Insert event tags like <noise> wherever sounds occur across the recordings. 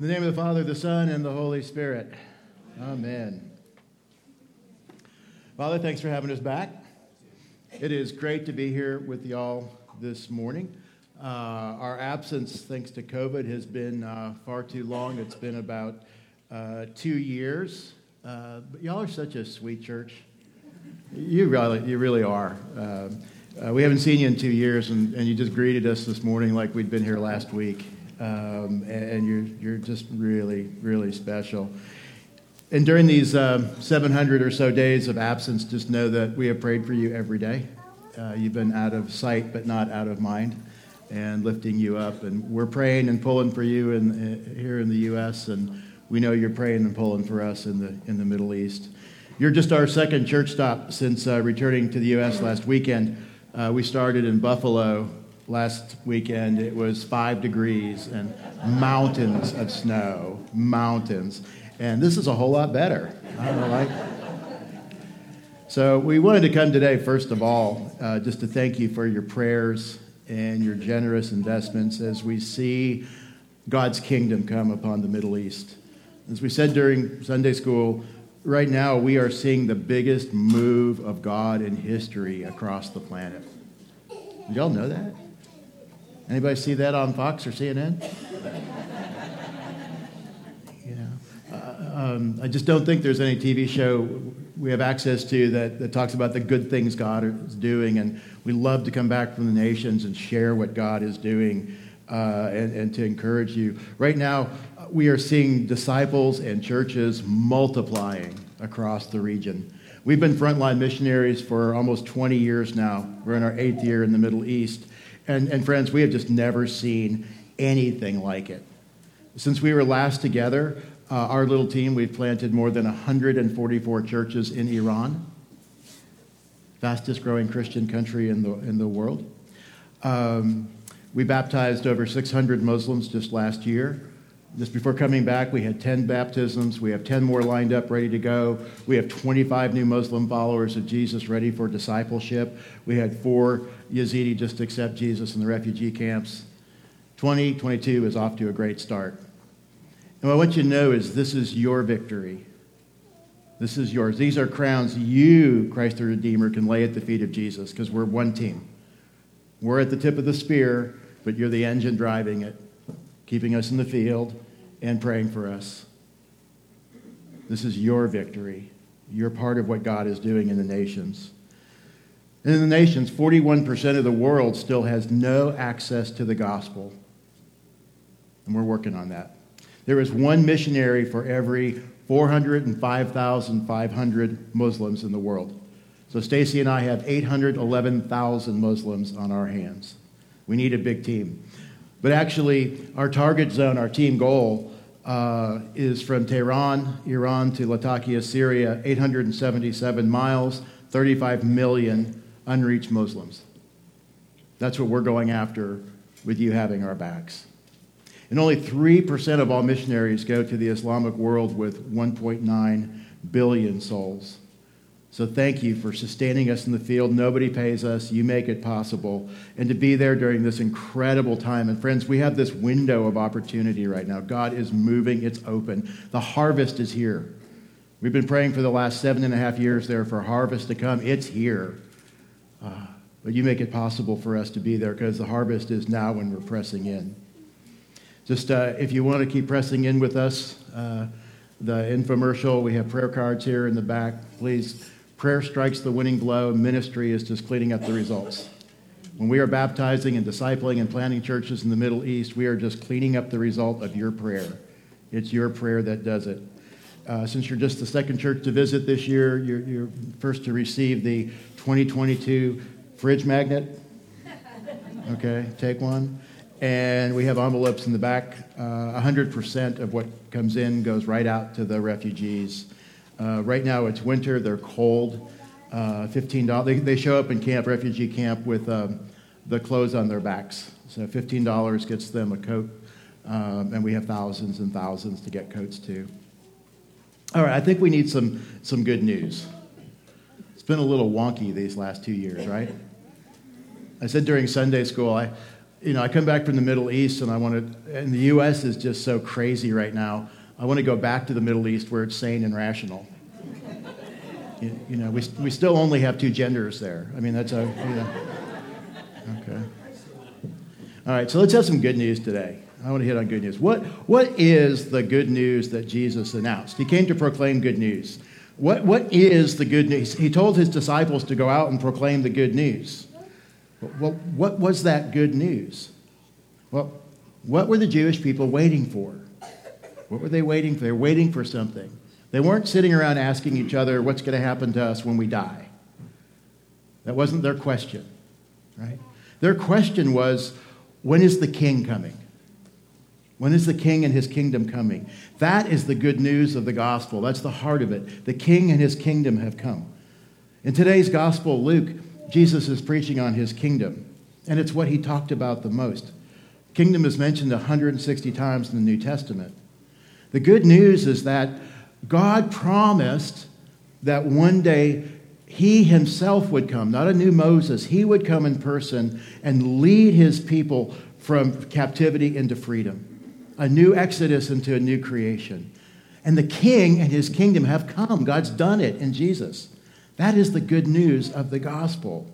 In the name of the Father, the Son, and the Holy Spirit. Amen. Father, thanks for having us back. It is great to be here with y'all this morning. Uh, our absence, thanks to COVID, has been uh, far too long. It's been about uh, two years. Uh, but y'all are such a sweet church. You really, you really are. Uh, uh, we haven't seen you in two years, and, and you just greeted us this morning like we'd been here last week um, and you're, you're just really, really special. And during these um, 700 or so days of absence, just know that we have prayed for you every day. Uh, you've been out of sight, but not out of mind, and lifting you up. And we're praying and pulling for you in, uh, here in the U.S., and we know you're praying and pulling for us in the, in the Middle East. You're just our second church stop since uh, returning to the U.S. last weekend. Uh, we started in Buffalo last weekend it was five degrees and mountains of snow mountains. And this is a whole lot better i don't like so we wanted to come today first of all uh, just to thank you for your prayers and your generous investments as we see god's kingdom come upon the middle east. As we said during sunday school right now we are seeing the biggest move of god in history across the planet. Did y'all know that Anybody see that on Fox or CNN? know, uh, um, I just don't think there's any TV show we have access to that, that talks about the good things God is doing. And we love to come back from the nations and share what God is doing uh, and, and to encourage you. Right now, we are seeing disciples and churches multiplying across the region. We've been frontline missionaries for almost 20 years now. We're in our eighth year in the Middle East. And, and friends, we have just never seen anything like it. Since we were last together, uh, our little team, we've planted more than 144 churches in Iran, fastest growing Christian country in the, in the world. Um, we baptized over 600 Muslims just last year. Just before coming back, we had 10 baptisms. We have 10 more lined up, ready to go. We have 25 new Muslim followers of Jesus ready for discipleship. We had four Yazidi just accept Jesus in the refugee camps. 2022 is off to a great start. And what I want you to know is this is your victory. This is yours. These are crowns you, Christ the Redeemer, can lay at the feet of Jesus because we're one team. We're at the tip of the spear, but you're the engine driving it, keeping us in the field and praying for us. This is your victory. You're part of what God is doing in the nations. In the nations, 41% of the world still has no access to the gospel. And we're working on that. There is one missionary for every 405,500 Muslims in the world. So Stacy and I have 811,000 Muslims on our hands. We need a big team. But actually, our target zone, our team goal, uh, is from Tehran, Iran to Latakia, Syria, 877 miles, 35 million unreached Muslims. That's what we're going after with you having our backs. And only 3% of all missionaries go to the Islamic world with 1.9 billion souls. So thank you for sustaining us in the field. Nobody pays us. You make it possible. And to be there during this incredible time. And friends, we have this window of opportunity right now. God is moving, it's open. The harvest is here. We've been praying for the last seven and a half years there for harvest to come. It's here. Uh, but you make it possible for us to be there because the harvest is now when we're pressing in. Just uh, if you want to keep pressing in with us, uh, the infomercial, we have prayer cards here in the back. Please Prayer strikes the winning blow. Ministry is just cleaning up the results. When we are baptizing and discipling and planting churches in the Middle East, we are just cleaning up the result of your prayer. It's your prayer that does it. Uh, since you're just the second church to visit this year, you're, you're first to receive the 2022 fridge magnet. Okay, take one. And we have envelopes in the back. Uh, 100% of what comes in goes right out to the refugees. Uh, right now it's winter, they're cold. Uh, $15, they, they show up in camp, refugee camp, with um, the clothes on their backs. So $15 gets them a coat, um, and we have thousands and thousands to get coats to. All right, I think we need some, some good news. It's been a little wonky these last two years, right? I said during Sunday school, I, you know, I come back from the Middle East and I want to, and the U.S. is just so crazy right now. I want to go back to the Middle East where it's sane and rational. you, you, know, we, we still only have two genders there. I mean, that's a, know. Okay. All right, so let's have some good news today. I want to hit on good news. What, what is the good news that Jesus announced? He came to proclaim good news. What, what is the good news? He told his disciples to go out and proclaim the good news. Well, what was that good news? Well, what were the Jewish people waiting for? What were they waiting for? They were waiting for something. They weren't sitting around asking each other what's going to happen to us when we die. That wasn't their question, right? Their question was, when is the king coming? When is the king and his kingdom coming? That is the good news of the gospel. That's the heart of it. The king and his kingdom have come. In today's gospel, Luke, Jesus is preaching on his kingdom, and it's what he talked about the most. Kingdom is mentioned 160 times in the New Testament. The good news is that God promised that one day he himself would come, not a new Moses. He would come in person and lead his people from captivity into freedom, a new exodus into a new creation. And the king and his kingdom have come. God's done it in Jesus. That is the good news of the gospel.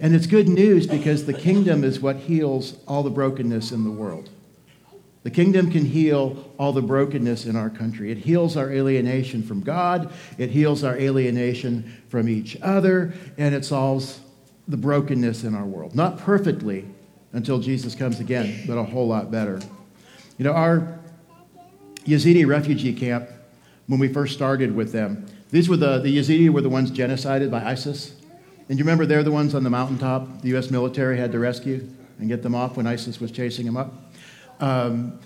And it's good news because the kingdom is what heals all the brokenness in the world. The kingdom can heal all the brokenness in our country. It heals our alienation from God, it heals our alienation from each other, and it solves the brokenness in our world. Not perfectly until Jesus comes again, but a whole lot better. You know, our Yazidi refugee camp, when we first started with them, these were the, the Yazidi were the ones genocided by ISIS. And you remember they're the ones on the mountaintop the U.S. military had to rescue and get them off when ISIS was chasing them up? Um,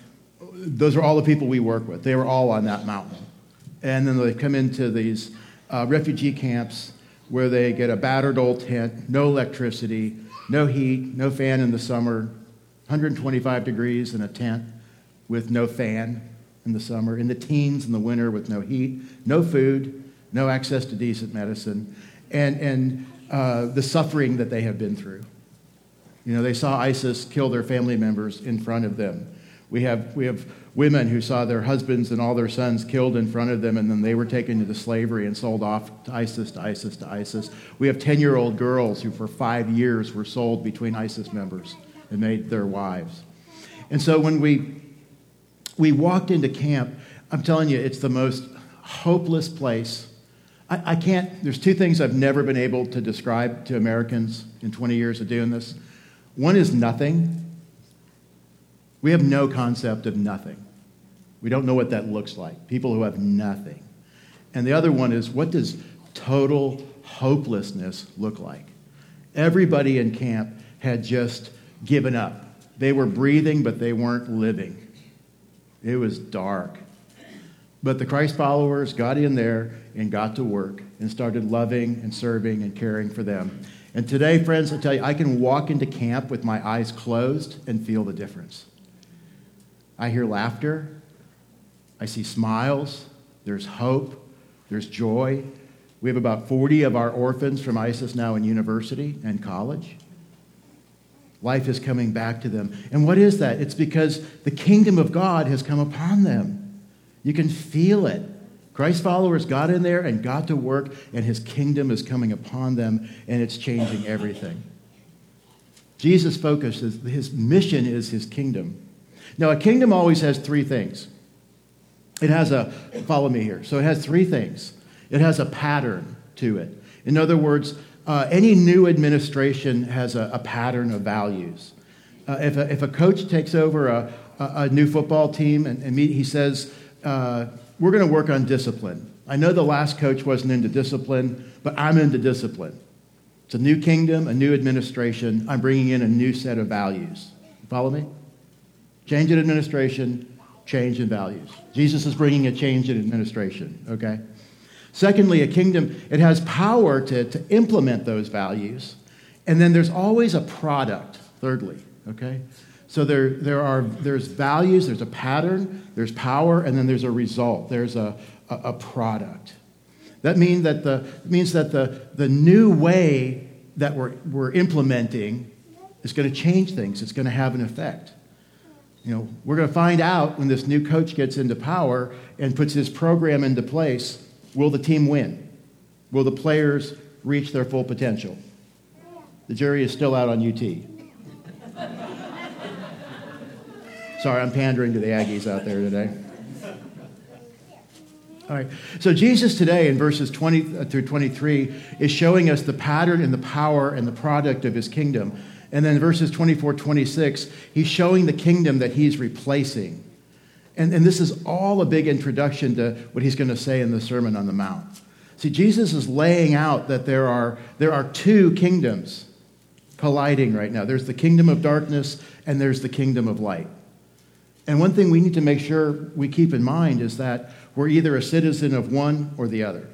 those are all the people we work with. They were all on that mountain. And then they come into these uh, refugee camps where they get a battered old tent, no electricity, no heat, no fan in the summer, 125 degrees in a tent with no fan in the summer, in the teens in the winter with no heat, no food, no access to decent medicine, and, and uh, the suffering that they have been through. You know, they saw ISIS kill their family members in front of them. We have, we have women who saw their husbands and all their sons killed in front of them, and then they were taken into slavery and sold off to ISIS, to ISIS, to ISIS. We have 10 year old girls who, for five years, were sold between ISIS members and made their wives. And so when we, we walked into camp, I'm telling you, it's the most hopeless place. I, I can't, there's two things I've never been able to describe to Americans in 20 years of doing this. One is nothing. We have no concept of nothing. We don't know what that looks like. People who have nothing. And the other one is what does total hopelessness look like? Everybody in camp had just given up. They were breathing, but they weren't living. It was dark. But the Christ followers got in there and got to work and started loving and serving and caring for them. And today, friends, I tell you, I can walk into camp with my eyes closed and feel the difference. I hear laughter, I see smiles, there's hope, there's joy. We have about 40 of our orphans from ISIS now in university and college. Life is coming back to them. And what is that? It's because the kingdom of God has come upon them. You can feel it. Christ followers got in there and got to work, and his kingdom is coming upon them, and it's changing everything. Jesus' focus is his mission is his kingdom. Now, a kingdom always has three things. It has a, follow me here. So it has three things. It has a pattern to it. In other words, uh, any new administration has a, a pattern of values. Uh, if, a, if a coach takes over a, a, a new football team and, and he says, uh, we're going to work on discipline. I know the last coach wasn't into discipline, but I'm into discipline. It's a new kingdom, a new administration. I'm bringing in a new set of values. You follow me? Change in administration, change in values. Jesus is bringing a change in administration, okay? Secondly, a kingdom, it has power to, to implement those values. And then there's always a product, thirdly, okay? So there, there are, there's values, there's a pattern, there's power, and then there's a result. There's a, a, a product. That, mean that the, means that the, the new way that we're, we're implementing is going to change things, it's going to have an effect. You know, we're going to find out when this new coach gets into power and puts his program into place will the team win? Will the players reach their full potential? The jury is still out on UT. Sorry, I'm pandering to the Aggies out there today. All right. So Jesus today in verses 20 uh, through 23 is showing us the pattern and the power and the product of his kingdom. And then verses 24, 26, he's showing the kingdom that he's replacing. And, and this is all a big introduction to what he's going to say in the Sermon on the Mount. See, Jesus is laying out that there are, there are two kingdoms colliding right now there's the kingdom of darkness, and there's the kingdom of light. And one thing we need to make sure we keep in mind is that we're either a citizen of one or the other.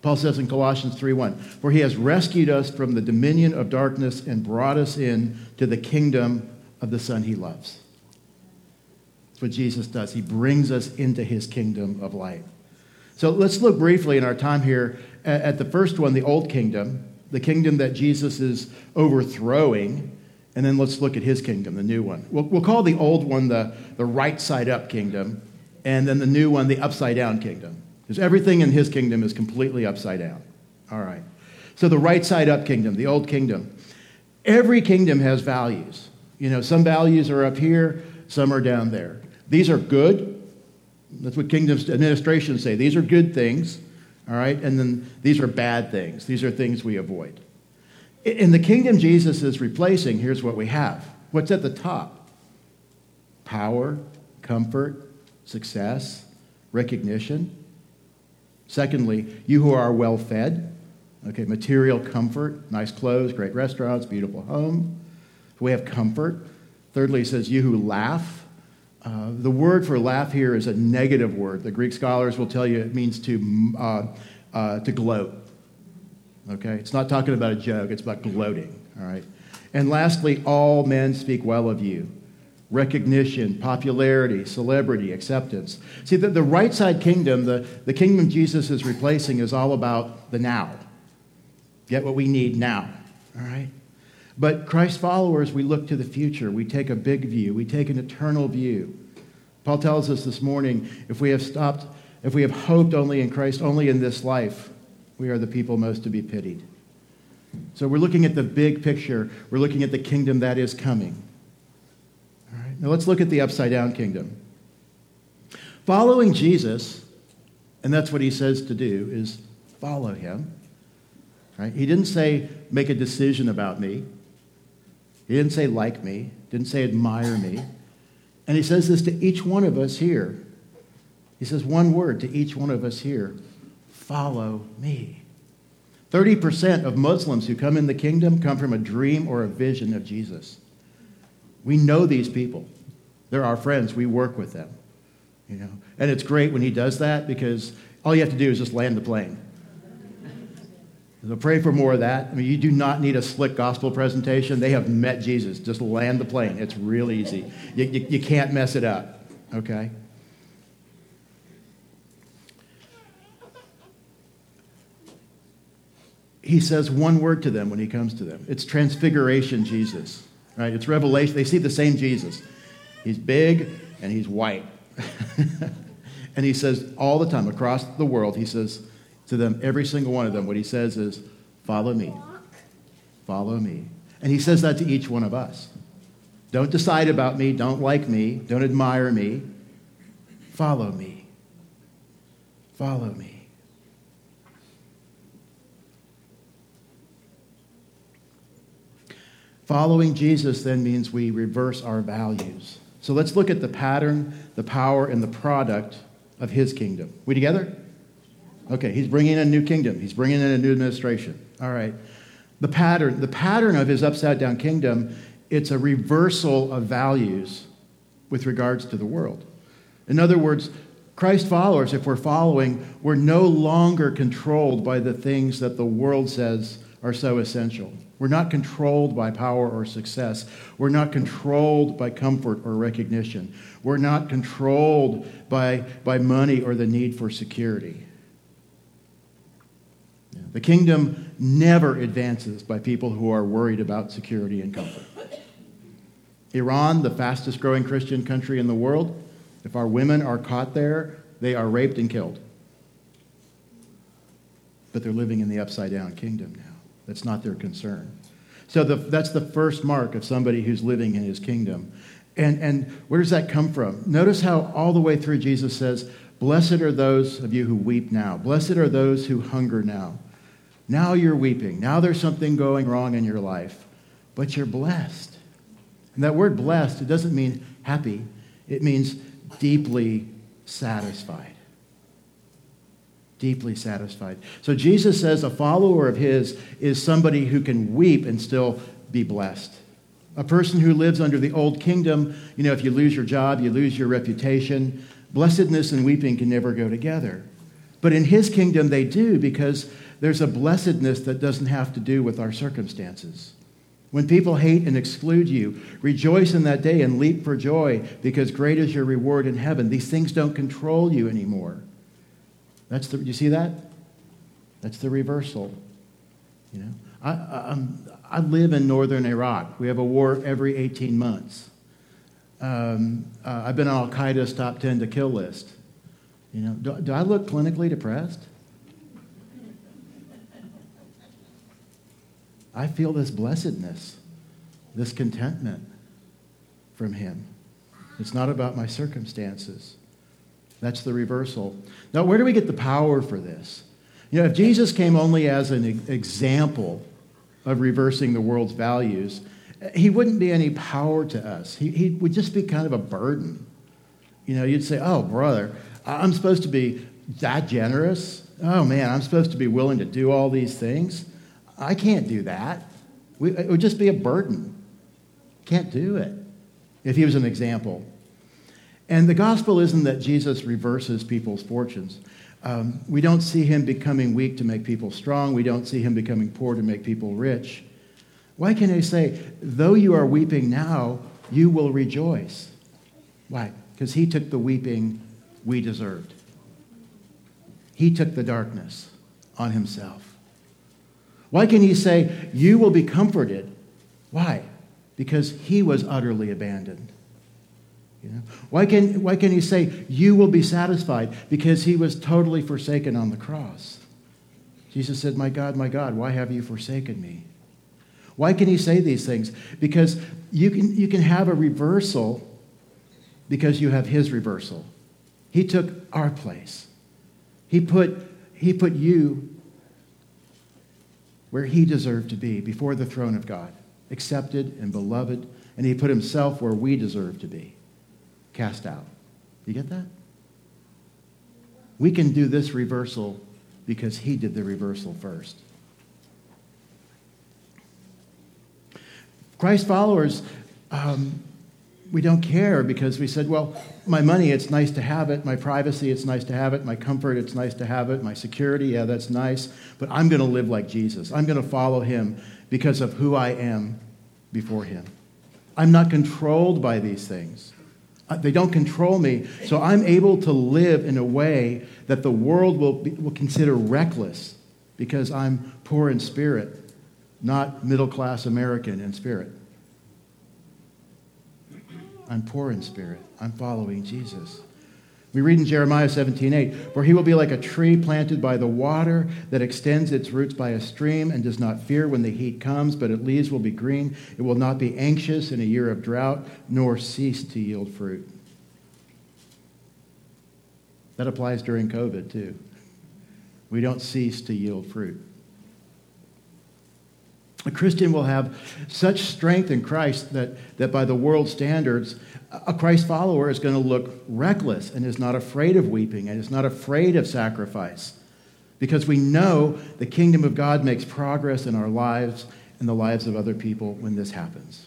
Paul says in Colossians 3:1, "For he has rescued us from the dominion of darkness and brought us in to the kingdom of the son he loves." That's what Jesus does. He brings us into his kingdom of light. So let's look briefly in our time here at the first one, the old kingdom, the kingdom that Jesus is overthrowing, and then let's look at his kingdom, the new one. We'll, we'll call the old one the, the right side up kingdom, and then the new one, the upside down kingdom. Because everything in his kingdom is completely upside down. All right. So the right side up kingdom, the old kingdom. Every kingdom has values. You know, some values are up here, some are down there. These are good. That's what kingdoms administrations say. These are good things. All right. And then these are bad things. These are things we avoid. In the kingdom Jesus is replacing, here's what we have. What's at the top? Power, comfort, success, recognition. Secondly, you who are well fed, okay, material comfort, nice clothes, great restaurants, beautiful home. We have comfort. Thirdly, he says, you who laugh. Uh, the word for laugh here is a negative word. The Greek scholars will tell you it means to, uh, uh, to gloat. Okay? It's not talking about a joke, it's about gloating. All right? And lastly, all men speak well of you recognition, popularity, celebrity, acceptance. See, the, the right side kingdom, the, the kingdom Jesus is replacing, is all about the now. Get what we need now, all right? But Christ followers, we look to the future. We take a big view, we take an eternal view. Paul tells us this morning if we have stopped, if we have hoped only in Christ, only in this life, we are the people most to be pitied. So we're looking at the big picture, we're looking at the kingdom that is coming. All right, now let's look at the upside down kingdom. Following Jesus, and that's what he says to do, is follow him. Right? He didn't say, make a decision about me. He didn't say, like me. Didn't say, admire me. And he says this to each one of us here. He says one word to each one of us here follow me. 30% of Muslims who come in the kingdom come from a dream or a vision of Jesus. We know these people. They're our friends. We work with them. You know, and it's great when he does that because all you have to do is just land the plane. So pray for more of that. I mean, you do not need a slick gospel presentation. They have met Jesus. Just land the plane. It's real easy. You, you, you can't mess it up. Okay. He says one word to them when he comes to them. It's transfiguration, Jesus right? It's revelation. They see the same Jesus. He's big and he's white. <laughs> and he says all the time across the world, he says to them, every single one of them, what he says is, Follow me. Follow me. And he says that to each one of us. Don't decide about me. Don't like me. Don't admire me. Follow me. Follow me. Following Jesus then means we reverse our values. So let's look at the pattern, the power, and the product of his kingdom. We together? Okay, he's bringing in a new kingdom. He's bringing in a new administration. All right. The pattern, the pattern of his upside down kingdom, it's a reversal of values with regards to the world. In other words, Christ followers, if we're following, we're no longer controlled by the things that the world says are so essential. We're not controlled by power or success. We're not controlled by comfort or recognition. We're not controlled by, by money or the need for security. The kingdom never advances by people who are worried about security and comfort. Iran, the fastest growing Christian country in the world, if our women are caught there, they are raped and killed. But they're living in the upside down kingdom now. That's not their concern. So the, that's the first mark of somebody who's living in his kingdom. And, and where does that come from? Notice how all the way through Jesus says, Blessed are those of you who weep now. Blessed are those who hunger now. Now you're weeping. Now there's something going wrong in your life, but you're blessed. And that word blessed, it doesn't mean happy, it means deeply satisfied. Deeply satisfied. So Jesus says a follower of his is somebody who can weep and still be blessed. A person who lives under the old kingdom, you know, if you lose your job, you lose your reputation, blessedness and weeping can never go together. But in his kingdom, they do because there's a blessedness that doesn't have to do with our circumstances. When people hate and exclude you, rejoice in that day and leap for joy because great is your reward in heaven. These things don't control you anymore. That's the, you see that? That's the reversal. You know, I, I, I live in northern Iraq. We have a war every 18 months. Um, uh, I've been on Al Qaeda's top 10 to kill list. You know, do, do I look clinically depressed? I feel this blessedness, this contentment from Him. It's not about my circumstances. That's the reversal. Now, where do we get the power for this? You know, if Jesus came only as an example of reversing the world's values, he wouldn't be any power to us. He, he would just be kind of a burden. You know, you'd say, oh, brother, I'm supposed to be that generous. Oh, man, I'm supposed to be willing to do all these things. I can't do that. We, it would just be a burden. Can't do it if he was an example. And the gospel isn't that Jesus reverses people's fortunes. Um, we don't see him becoming weak to make people strong. We don't see him becoming poor to make people rich. Why can he say, though you are weeping now, you will rejoice? Why? Because he took the weeping we deserved. He took the darkness on himself. Why can he say, You will be comforted? Why? Because he was utterly abandoned. You know? why, can, why can he say, You will be satisfied? Because he was totally forsaken on the cross. Jesus said, My God, my God, why have you forsaken me? Why can he say these things? Because you can, you can have a reversal because you have his reversal. He took our place. He put, he put you where he deserved to be before the throne of God, accepted and beloved, and he put himself where we deserve to be, cast out. You get that? We can do this reversal because he did the reversal first. Christ followers, um, we don't care because we said, well, my money, it's nice to have it. My privacy, it's nice to have it. My comfort, it's nice to have it. My security, yeah, that's nice. But I'm going to live like Jesus. I'm going to follow him because of who I am before him. I'm not controlled by these things. Uh, they don't control me, so I'm able to live in a way that the world will, be, will consider reckless because I'm poor in spirit, not middle class American in spirit. I'm poor in spirit. I'm following Jesus. We read in Jeremiah 17:8, "For he will be like a tree planted by the water that extends its roots by a stream and does not fear when the heat comes, but its leaves will be green. It will not be anxious in a year of drought, nor cease to yield fruit." That applies during COVID too. We don't cease to yield fruit. A Christian will have such strength in Christ that, that by the world standards, a Christ follower is going to look reckless and is not afraid of weeping and is not afraid of sacrifice. Because we know the kingdom of God makes progress in our lives and the lives of other people when this happens.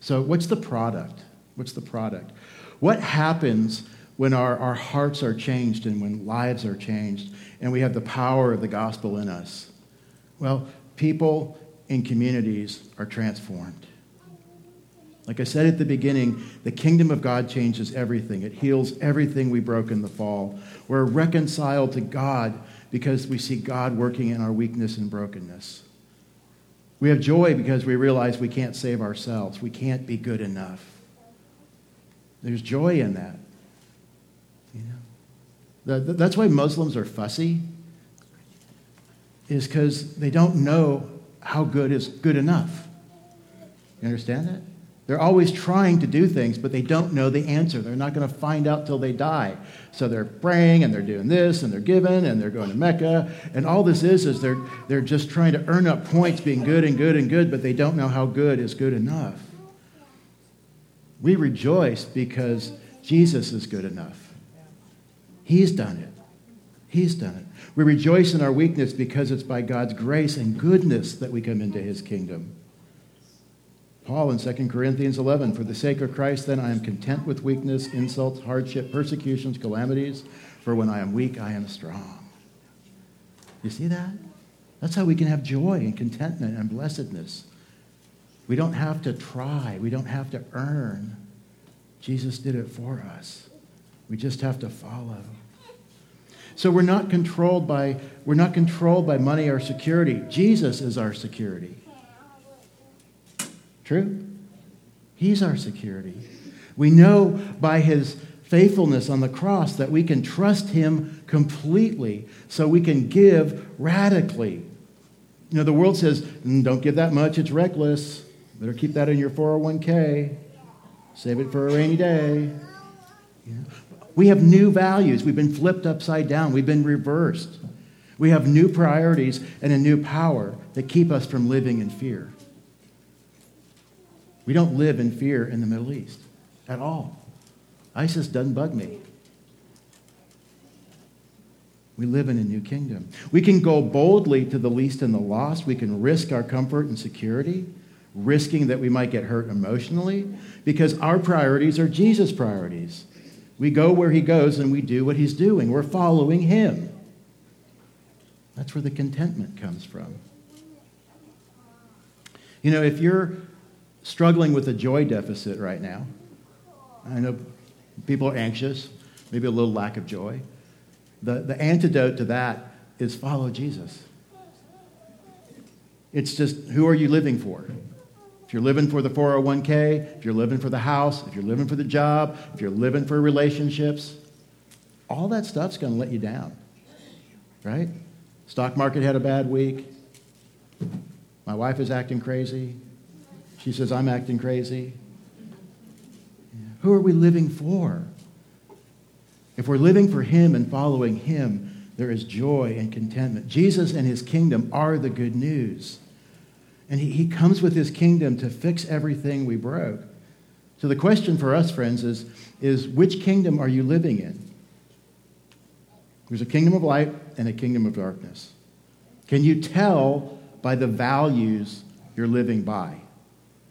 So, what's the product? What's the product? What happens when our, our hearts are changed and when lives are changed and we have the power of the gospel in us? Well, people in communities are transformed. Like I said at the beginning, the kingdom of God changes everything. It heals everything we broke in the fall. We're reconciled to God because we see God working in our weakness and brokenness. We have joy because we realize we can't save ourselves. We can't be good enough. There's joy in that. You know? that's why Muslims are fussy, is because they don't know how good is good enough. You understand that? They're always trying to do things, but they don't know the answer. They're not going to find out till they die. So they're praying and they're doing this and they're giving and they're going to Mecca. And all this is, is they're, they're just trying to earn up points being good and good and good, but they don't know how good is good enough. We rejoice because Jesus is good enough. He's done it. He's done it. We rejoice in our weakness because it's by God's grace and goodness that we come into his kingdom. Paul in 2 Corinthians 11, for the sake of Christ, then I am content with weakness, insults, hardship, persecutions, calamities, for when I am weak, I am strong. You see that? That's how we can have joy and contentment and blessedness. We don't have to try, we don't have to earn. Jesus did it for us. We just have to follow. So we're not controlled by we're not controlled by money or security. Jesus is our security. True? He's our security. We know by his faithfulness on the cross that we can trust him completely so we can give radically. You know, the world says, mm, don't give that much, it's reckless. Better keep that in your 401k. Save it for a rainy day. We have new values. We've been flipped upside down. We've been reversed. We have new priorities and a new power that keep us from living in fear. We don't live in fear in the Middle East at all. ISIS doesn't bug me. We live in a new kingdom. We can go boldly to the least and the lost. We can risk our comfort and security, risking that we might get hurt emotionally, because our priorities are Jesus' priorities. We go where he goes and we do what he's doing. We're following him. That's where the contentment comes from. You know, if you're struggling with a joy deficit right now. I know people are anxious, maybe a little lack of joy. The, the antidote to that is follow Jesus. It's just who are you living for? If you're living for the 401k, if you're living for the house, if you're living for the job, if you're living for relationships, all that stuff's going to let you down. Right? Stock market had a bad week. My wife is acting crazy. She says, I'm acting crazy. Who are we living for? If we're living for Him and following Him, there is joy and contentment. Jesus and His kingdom are the good news. And He, he comes with His kingdom to fix everything we broke. So the question for us, friends, is, is which kingdom are you living in? There's a kingdom of light and a kingdom of darkness. Can you tell by the values you're living by?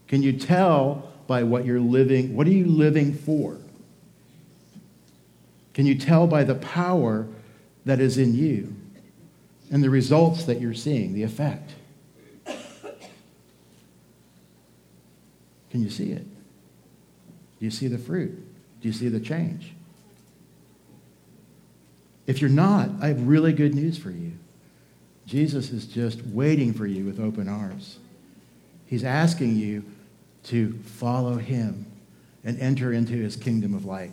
Can you tell by what you're living? What are you living for? Can you tell by the power that is in you and the results that you're seeing, the effect? Can you see it? Do you see the fruit? Do you see the change? If you're not, I have really good news for you. Jesus is just waiting for you with open arms. He's asking you to follow him and enter into his kingdom of light.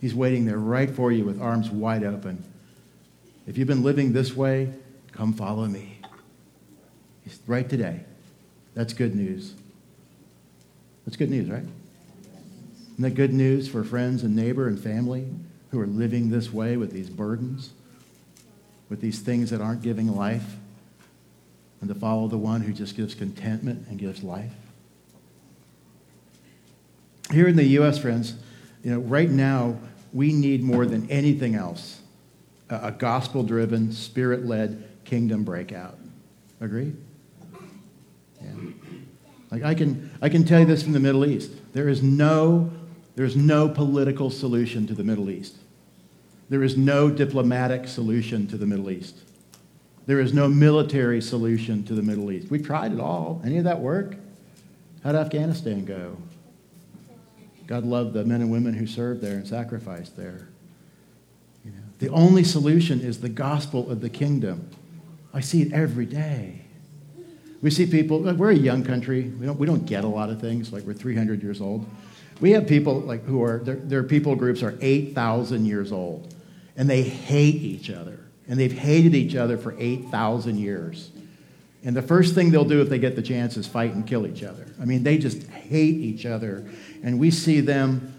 He's waiting there right for you with arms wide open. If you've been living this way, come follow me. He's right today. That's good news. That's good news, right? Isn't that good news for friends and neighbor and family who are living this way with these burdens, with these things that aren't giving life, and to follow the one who just gives contentment and gives life? Here in the U.S., friends, you know, right now, we need more than anything else a, gospel driven, spirit led kingdom breakout. Agree? Like I can, I can tell you this from the Middle East. There is no, there is no political solution to the Middle East. There is no diplomatic solution to the Middle East. There is no military solution to the Middle East. We tried it all. Any of that work? How'd Afghanistan go? God loved the men and women who served there and sacrificed there. You know, the only solution is the gospel of the kingdom. I see it every day. We see people, we're a young country. We don't, we don't get a lot of things, like we're 300 years old. We have people like who are, their, their people groups are 8,000 years old, and they hate each other. And they've hated each other for 8,000 years. And the first thing they'll do if they get the chance is fight and kill each other. I mean, they just hate each other. And we see them,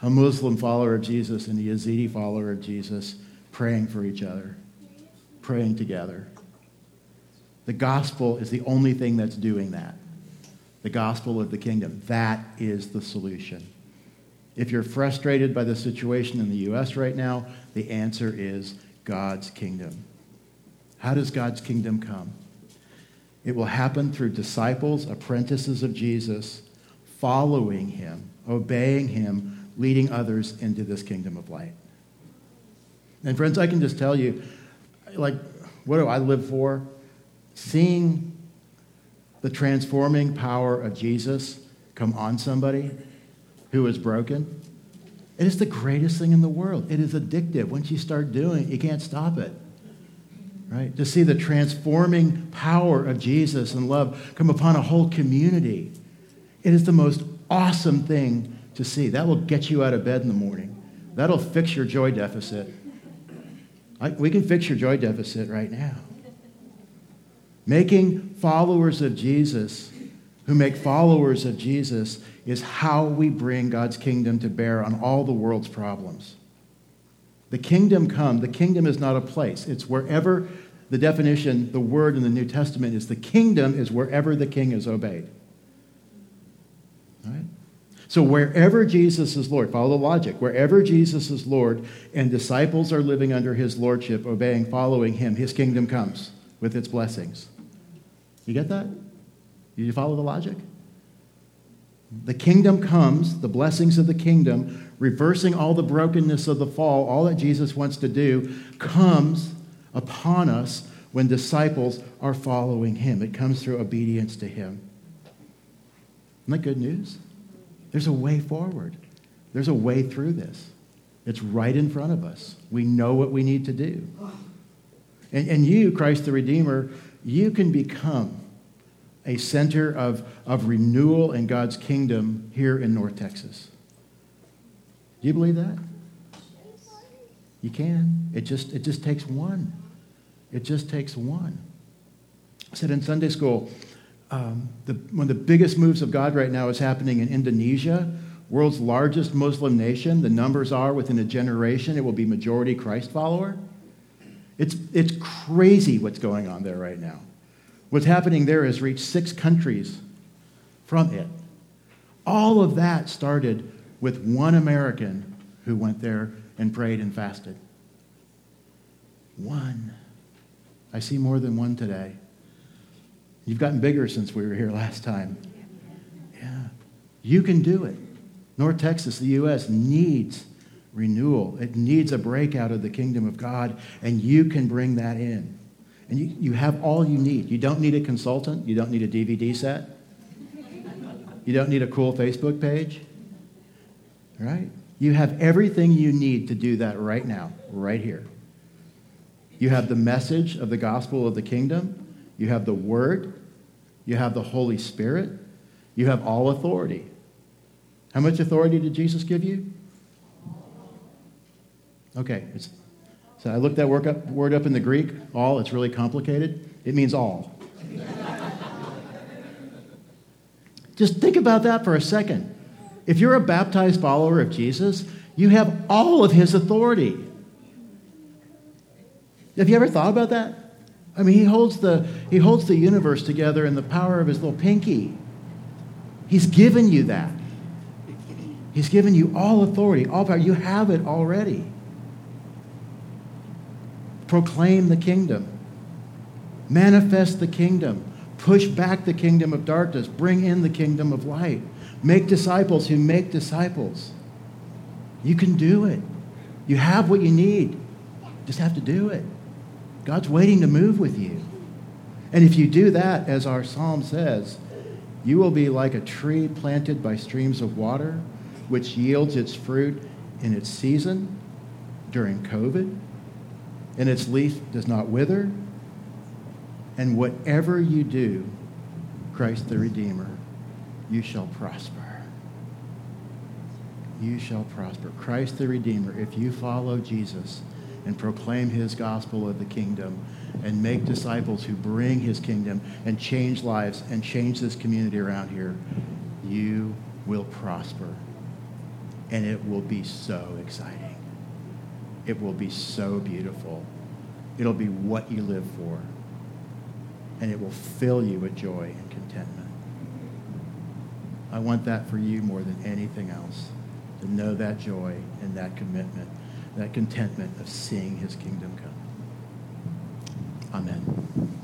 a Muslim follower of Jesus and a Yazidi follower of Jesus, praying for each other, praying together. The gospel is the only thing that's doing that. The gospel of the kingdom. That is the solution. If you're frustrated by the situation in the U.S. right now, the answer is God's kingdom. How does God's kingdom come? It will happen through disciples, apprentices of Jesus, following him, obeying him, leading others into this kingdom of light. And friends, I can just tell you, like, what do I live for? Seeing the transforming power of Jesus come on somebody who is broken. It is the greatest thing in the world. It is addictive. Once you start doing it, you can't stop it. Right? To see the transforming power of Jesus and love come upon a whole community. It is the most awesome thing to see. That will get you out of bed in the morning. That'll fix your joy deficit. I, we can fix your joy deficit right now. Making followers of Jesus who make followers of Jesus is how we bring God's kingdom to bear on all the world's problems. The kingdom come, the kingdom is not a place. It's wherever the definition, the word in the New Testament is the kingdom is wherever the king is obeyed. Right? So wherever Jesus is Lord, follow the logic. Wherever Jesus is Lord and disciples are living under his lordship, obeying, following him, his kingdom comes with its blessings. You get that? You follow the logic? The kingdom comes, the blessings of the kingdom, reversing all the brokenness of the fall, all that Jesus wants to do, comes upon us when disciples are following him. It comes through obedience to him. Isn't that good news? There's a way forward, there's a way through this. It's right in front of us. We know what we need to do. And, and you, Christ the Redeemer, you can become a center of, of renewal in God's kingdom here in North Texas. Do you believe that? You can. It just, it just takes one. It just takes one. I said in Sunday school, um, the, one of the biggest moves of God right now is happening in Indonesia, world's largest Muslim nation. The numbers are within a generation, it will be majority Christ follower. It's, it's crazy what's going on there right now. What's happening there has reached six countries from it. All of that started with one American who went there and prayed and fasted. One. I see more than one today. You've gotten bigger since we were here last time. Yeah. You can do it. North Texas, the U.S., needs renewal. It needs a breakout of the kingdom of God, and you can bring that in. And you, you have all you need. You don't need a consultant. You don't need a DVD set. You don't need a cool Facebook page. Right? You have everything you need to do that right now, right here. You have the message of the gospel of the kingdom. You have the word. You have the Holy Spirit. You have all authority. How much authority did Jesus give you? Okay, so I looked that word up, word up in the Greek, all, it's really complicated. It means all. Just think about that for a second. If you're a baptized follower of Jesus, you have all of his authority. Have you ever thought about that? I mean, he holds the, he holds the universe together in the power of his little pinky. He's given you that. He's given you all authority, all power. You have it already proclaim the kingdom, manifest the kingdom, push back the kingdom of darkness, bring in the kingdom of light, make disciples who make disciples. You can do it. You have what you need. Just have to do it. God's waiting to move with you. And if you do that, as our psalm says, You will be like a tree planted by streams of water, which yields its fruit in its season during COVID, and its leaf does not wither. And whatever you do, Christ the Redeemer, you shall prosper. You shall prosper. Christ the Redeemer, if you follow Jesus and proclaim his gospel of the kingdom and make disciples who bring his kingdom and change lives and change this community around here, you will prosper. And it will be so exciting. It will be so beautiful. It'll be what you live for. And it will fill you with joy and contentment. I want that for you more than anything else. To know that joy and that commitment, that contentment of seeing his kingdom come. Amen.